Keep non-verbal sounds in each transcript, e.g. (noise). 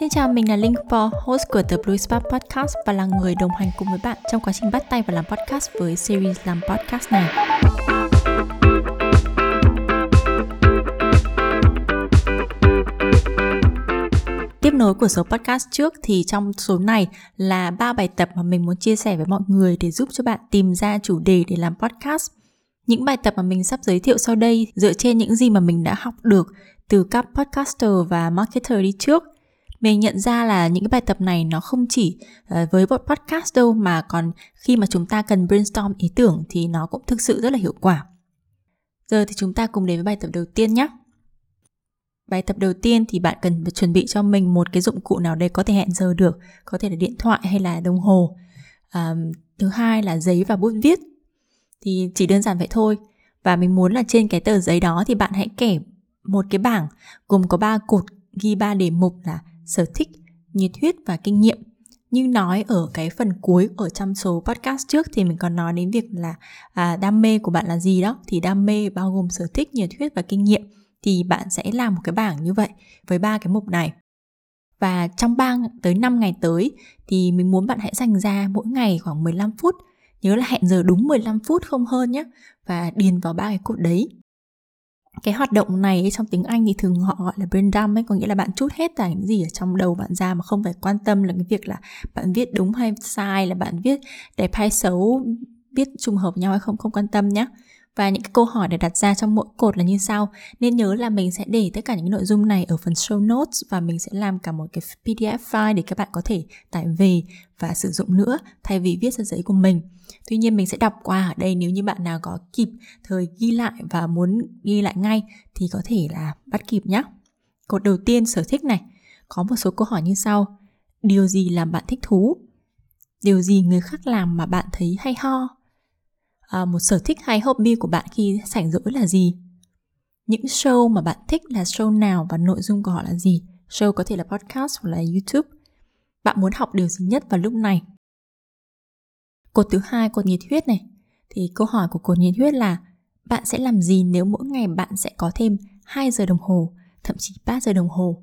Xin chào, mình là Linh phò host của The Blue spot Podcast và là người đồng hành cùng với bạn trong quá trình bắt tay vào làm podcast với series làm podcast này. Tiếp nối của số podcast trước thì trong số này là ba bài tập mà mình muốn chia sẻ với mọi người để giúp cho bạn tìm ra chủ đề để làm podcast. Những bài tập mà mình sắp giới thiệu sau đây dựa trên những gì mà mình đã học được từ các podcaster và marketer đi trước – mình nhận ra là những cái bài tập này nó không chỉ ờ, với một podcast đâu mà còn khi mà chúng ta cần brainstorm ý tưởng thì nó cũng thực sự rất là hiệu quả. Giờ thì chúng ta cùng đến với bài tập đầu tiên nhé. Bài tập đầu tiên thì bạn cần phải chuẩn bị cho mình một cái dụng cụ nào đây có thể hẹn giờ được, có thể là điện thoại hay là đồng hồ. À, thứ hai là giấy và bút viết. Thì chỉ đơn giản vậy thôi. Và mình muốn là trên cái tờ giấy đó thì bạn hãy kẻ một cái bảng gồm có ba cột ghi ba đề mục là sở thích, nhiệt huyết và kinh nghiệm. Như nói ở cái phần cuối ở trong số podcast trước thì mình còn nói đến việc là à, đam mê của bạn là gì đó thì đam mê bao gồm sở thích, nhiệt huyết và kinh nghiệm thì bạn sẽ làm một cái bảng như vậy với ba cái mục này. Và trong 3 tới 5 ngày tới thì mình muốn bạn hãy dành ra mỗi ngày khoảng 15 phút. Nhớ là hẹn giờ đúng 15 phút không hơn nhé và điền vào ba cái cột đấy cái hoạt động này trong tiếng Anh thì thường họ gọi là brain dump ấy, có nghĩa là bạn chút hết cả những gì ở trong đầu bạn ra mà không phải quan tâm là cái việc là bạn viết đúng hay sai, là bạn viết đẹp hay xấu, viết trùng hợp nhau hay không không quan tâm nhé và những cái câu hỏi để đặt ra trong mỗi cột là như sau. Nên nhớ là mình sẽ để tất cả những nội dung này ở phần show notes và mình sẽ làm cả một cái pdf file để các bạn có thể tải về và sử dụng nữa, thay vì viết ra giấy của mình. Tuy nhiên mình sẽ đọc qua ở đây, nếu như bạn nào có kịp thời ghi lại và muốn ghi lại ngay thì có thể là bắt kịp nhé cột đầu tiên sở thích này. Có một số câu hỏi như sau. Điều gì làm bạn thích thú? Điều gì người khác làm mà bạn thấy hay ho? À, một sở thích hay hobby của bạn khi rảnh rỗi là gì? Những show mà bạn thích là show nào và nội dung của họ là gì? Show có thể là podcast hoặc là youtube. Bạn muốn học điều gì nhất vào lúc này? Cột thứ hai cột nhiệt huyết này. Thì câu hỏi của cột nhiệt huyết là bạn sẽ làm gì nếu mỗi ngày bạn sẽ có thêm 2 giờ đồng hồ, thậm chí 3 giờ đồng hồ?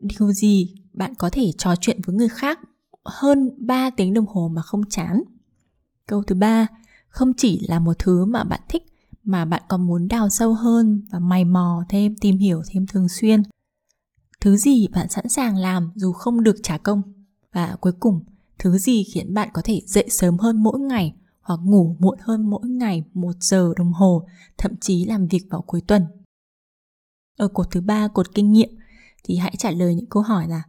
Điều gì bạn có thể trò chuyện với người khác hơn 3 tiếng đồng hồ mà không chán? Câu thứ ba, không chỉ là một thứ mà bạn thích, mà bạn còn muốn đào sâu hơn và mày mò thêm, tìm hiểu thêm thường xuyên. Thứ gì bạn sẵn sàng làm dù không được trả công? Và cuối cùng, thứ gì khiến bạn có thể dậy sớm hơn mỗi ngày hoặc ngủ muộn hơn mỗi ngày một giờ đồng hồ, thậm chí làm việc vào cuối tuần? Ở cột thứ ba, cột kinh nghiệm, thì hãy trả lời những câu hỏi là,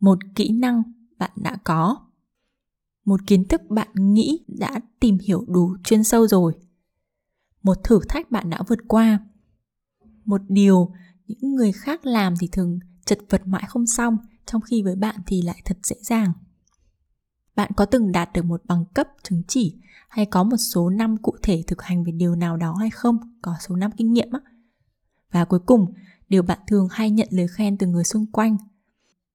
một kỹ năng bạn đã có một kiến thức bạn nghĩ đã tìm hiểu đủ chuyên sâu rồi. Một thử thách bạn đã vượt qua. Một điều những người khác làm thì thường chật vật mãi không xong, trong khi với bạn thì lại thật dễ dàng. Bạn có từng đạt được một bằng cấp chứng chỉ hay có một số năm cụ thể thực hành về điều nào đó hay không? Có số năm kinh nghiệm á. Và cuối cùng, điều bạn thường hay nhận lời khen từ người xung quanh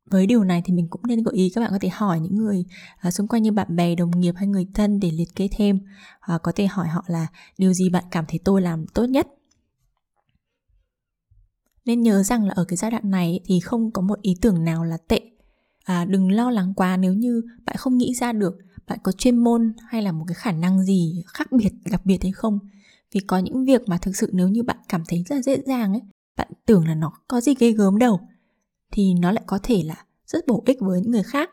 với điều này thì mình cũng nên gợi ý các bạn có thể hỏi những người uh, xung quanh như bạn bè đồng nghiệp hay người thân để liệt kê thêm. Uh, có thể hỏi họ là điều gì bạn cảm thấy tôi làm tốt nhất? Nên nhớ rằng là ở cái giai đoạn này thì không có một ý tưởng nào là tệ. À, đừng lo lắng quá nếu như bạn không nghĩ ra được bạn có chuyên môn hay là một cái khả năng gì khác biệt đặc biệt hay không. Vì có những việc mà thực sự nếu như bạn cảm thấy rất là dễ dàng ấy bạn tưởng là nó có gì ghê gớm đâu thì nó lại có thể là rất bổ ích với những người khác.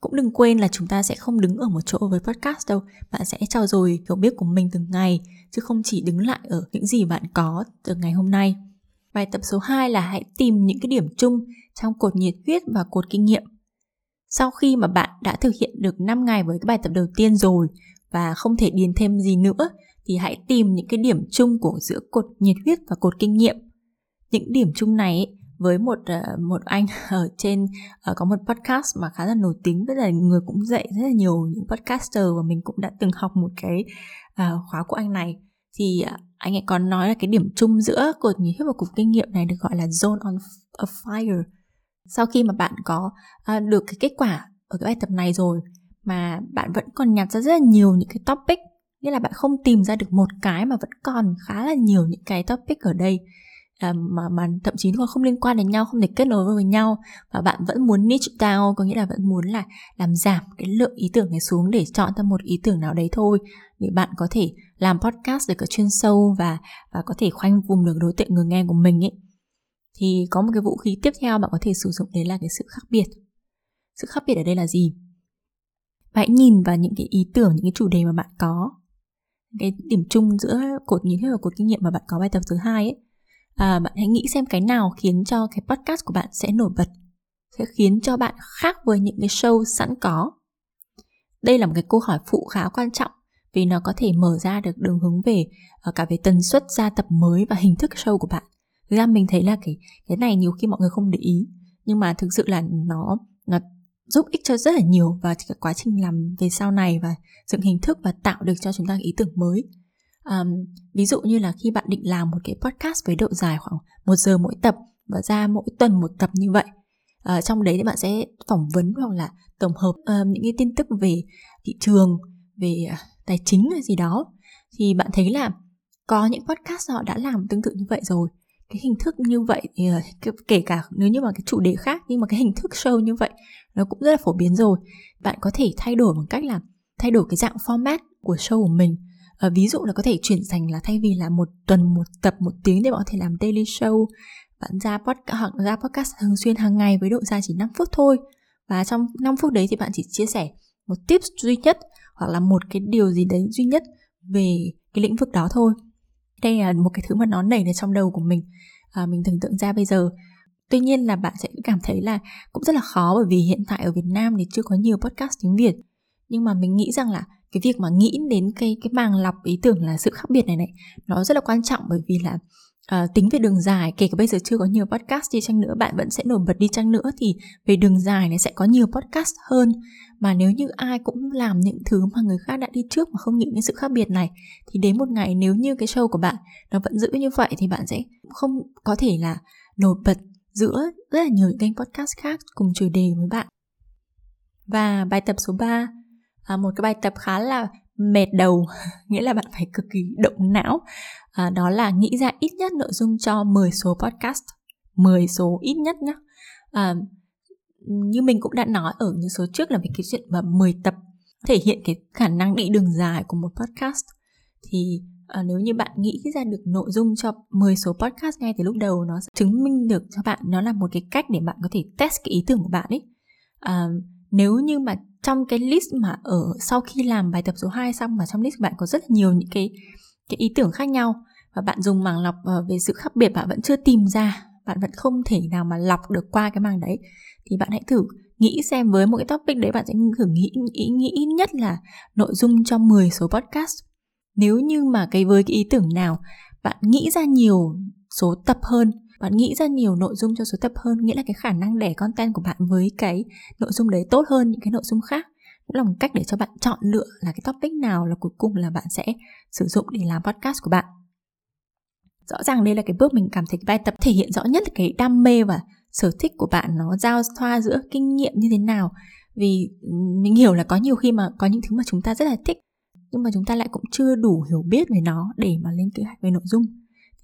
Cũng đừng quên là chúng ta sẽ không đứng ở một chỗ với podcast đâu. Bạn sẽ trao dồi hiểu biết của mình từng ngày, chứ không chỉ đứng lại ở những gì bạn có từ ngày hôm nay. Bài tập số 2 là hãy tìm những cái điểm chung trong cột nhiệt huyết và cột kinh nghiệm. Sau khi mà bạn đã thực hiện được 5 ngày với cái bài tập đầu tiên rồi và không thể điền thêm gì nữa, thì hãy tìm những cái điểm chung của giữa cột nhiệt huyết và cột kinh nghiệm. Những điểm chung này với một ờ, một anh (laughs) ở trên ờ, có một podcast mà khá là nổi tiếng rất là người cũng dạy rất là nhiều những podcaster và mình cũng đã từng học một cái ờ, khóa của anh này. Thì anh ấy còn nói là cái điểm chung giữa cột nhiệt huyết và cột kinh nghiệm này được gọi là zone on a fire. Sau khi mà bạn có được cái kết quả ở cái bài tập này rồi mà bạn vẫn còn nhặt ra rất là nhiều những cái topic, nghĩa là bạn không tìm ra được một cái mà vẫn còn khá là nhiều những cái topic ở đây à, mà mà thậm chí còn không liên quan đến nhau không thể kết nối với nhau. Và bạn vẫn muốn niche down có nghĩa là vẫn muốn là làm giảm cái lượng ý tưởng này xuống để chọn ra một ý tưởng nào đấy thôi. Để bạn có thể làm podcast được ở chuyên sâu và và có thể khoanh vùng được đối tượng người nghe của mình ấy. Thì có một cái vũ khí tiếp theo bạn có thể sử dụng đấy là cái sự khác biệt. Sự khác biệt ở đây là gì? Hãy nhìn vào những cái ý tưởng những cái chủ đề mà bạn có. Cái điểm chung giữa cột nhìn thức và cột kinh nghiệm mà bạn có bài tập thứ hai ấy à, bạn hãy nghĩ xem cái nào khiến cho cái podcast của bạn sẽ nổi bật sẽ khiến cho bạn khác với những cái show sẵn có. Đây là một cái câu hỏi phụ khá quan trọng vì nó có thể mở ra được đường hướng về ờ, cả về tần suất ra tập mới và hình thức show của bạn. Thực ra mình thấy là cái cái này nhiều khi mọi người không để ý nhưng mà thực sự là nó nó giúp ích cho rất là nhiều vào cái quá trình làm về sau này và dựng hình thức và tạo được cho chúng ta ý tưởng mới um, ví dụ như là khi bạn định làm một cái podcast với độ dài khoảng một giờ mỗi tập và ra mỗi tuần một tập như vậy uh, trong đấy thì bạn sẽ phỏng vấn hoặc là tổng hợp uh, những cái tin tức về thị trường về uh, tài chính hay gì đó. Thì bạn thấy là có những podcast họ đã làm tương tự như vậy rồi. Cái hình thức như vậy uh, kể cả nếu như mà cái chủ đề khác nhưng mà cái hình thức show như vậy nó cũng rất là phổ biến rồi. Bạn có thể thay đổi bằng cách là thay đổi cái dạng format của show của mình à, ví dụ là có thể chuyển thành là thay vì là một tuần một tập một tiếng thì bạn có thể làm daily show. Bạn ra podcast hoặc ra podcast thường xuyên hàng ngày với độ dài chỉ 5 phút thôi. Và trong 5 phút đấy thì bạn chỉ chia sẻ một tips duy nhất hoặc là một cái điều gì đấy duy nhất về cái lĩnh vực đó thôi. Đây là một cái thứ mà nó nảy ra trong đầu của mình à, mình tưởng tượng ra bây giờ. Tuy nhiên là bạn sẽ cảm thấy là cũng rất là khó bởi vì hiện tại ở Việt Nam thì chưa có nhiều podcast tiếng Việt. Nhưng mà mình nghĩ rằng là cái việc mà nghĩ đến cái cái màng lọc ý tưởng là sự khác biệt này này nó rất là quan trọng bởi vì là uh, tính về đường dài kể cả bây giờ chưa có nhiều podcast đi chăng nữa bạn vẫn sẽ nổi bật đi chăng nữa thì về đường dài này sẽ có nhiều podcast hơn mà nếu như ai cũng làm những thứ mà người khác đã đi trước mà không nghĩ đến sự khác biệt này thì đến một ngày nếu như cái show của bạn nó vẫn giữ như vậy thì bạn sẽ không có thể là nổi bật giữa rất là nhiều những kênh podcast khác cùng chủ đề với bạn. Và bài tập số 3 à, một cái bài tập khá là mệt đầu, (laughs) nghĩa là bạn phải cực kỳ động não. À, đó là nghĩ ra ít nhất nội dung cho 10 số podcast. 10 số ít nhất nhé. À, như mình cũng đã nói ở những số trước là về cái chuyện mà 10 tập thể hiện cái khả năng đi đường dài của một podcast thì à, nếu như bạn nghĩ ra được nội dung cho 10 số podcast ngay từ lúc đầu nó sẽ chứng minh được cho bạn nó là một cái cách để bạn có thể test cái ý tưởng của bạn ấy à, nếu như mà trong cái list mà ở sau khi làm bài tập số 2 xong mà trong list của bạn có rất là nhiều những cái cái ý tưởng khác nhau và bạn dùng màng lọc ờ, về sự khác biệt, bạn vẫn chưa tìm ra, bạn vẫn không thể nào mà lọc được qua cái màng đấy, thì bạn hãy thử nghĩ xem với một cái topic đấy bạn sẽ thử nghĩ, ý, nghĩ nhất là nội dung cho 10 số podcast. Nếu như mà cái, với cái ý tưởng nào bạn nghĩ ra nhiều số tập hơn bạn nghĩ ra nhiều nội dung cho số tập hơn, nghĩa là cái khả năng đẻ content của bạn với cái nội dung đấy tốt hơn những cái nội dung khác. Cũng là một cách để cho bạn chọn lựa là cái topic nào là cuối cùng là bạn sẽ sử dụng để làm podcast của bạn. Rõ ràng đây là cái bước mình cảm thấy bài tập thể hiện rõ nhất là cái đam mê và sở thích của bạn nó giao thoa giữa kinh nghiệm như thế nào. Vì mình hiểu là có nhiều khi mà có những thứ mà chúng ta rất là thích, nhưng mà chúng ta lại cũng chưa đủ hiểu biết về nó để mà lên kế hoạch về nội dung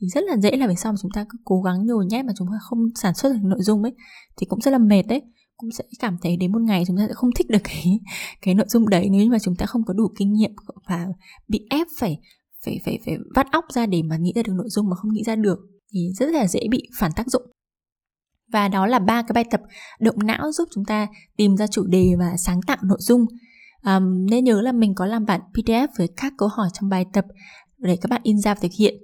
thì rất là dễ là về sau mà chúng ta cứ cố gắng nhồi nhét mà chúng ta không sản xuất được nội dung ấy thì cũng rất là mệt đấy. Cũng sẽ cảm thấy đến một ngày chúng ta sẽ không thích được cái (laughs) cái nội dung đấy. Nếu như mà chúng ta không có đủ kinh nghiệm và bị ép phải phải phải phải vắt óc ra để mà nghĩ ra được nội dung mà không nghĩ ra được thì rất là dễ bị phản tác dụng. Và đó là ba cái bài tập động não giúp chúng ta tìm ra chủ đề và sáng tạo nội dung. Um, nên nhớ là mình có làm bản pdf với các câu hỏi trong bài tập để các bạn in ra và thực hiện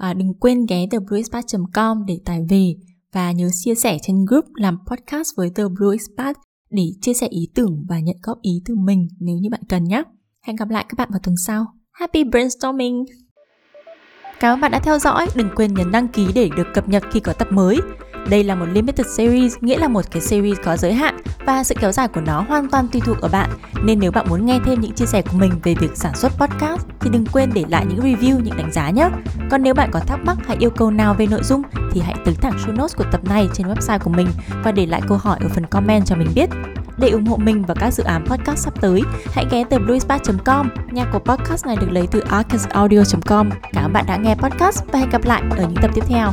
à, đừng quên ghé theblueexpat.com để tải về và nhớ chia sẻ trên group làm podcast với The Blue Expat để chia sẻ ý tưởng và nhận góp ý từ mình nếu như bạn cần nhé. Hẹn gặp lại các bạn vào tuần sau. Happy brainstorming! Cảm ơn bạn đã theo dõi, đừng quên nhấn đăng ký để được cập nhật khi có tập mới. Đây là một limited series, nghĩa là một cái series có giới hạn và sự kéo dài của nó hoàn toàn tùy thuộc ở bạn. Nên nếu bạn muốn nghe thêm những chia sẻ của mình về việc sản xuất podcast thì đừng quên để lại những review, những đánh giá nhé. Còn nếu bạn có thắc mắc hay yêu cầu nào về nội dung thì hãy tới thẳng show notes của tập này trên website của mình và để lại câu hỏi ở phần comment cho mình biết. Để ủng hộ mình và các dự án podcast sắp tới, hãy ghé từ bluespark.com. Nhạc của podcast này được lấy từ arcusaudio.com. Cảm ơn bạn đã nghe podcast và hẹn gặp lại ở những tập tiếp theo.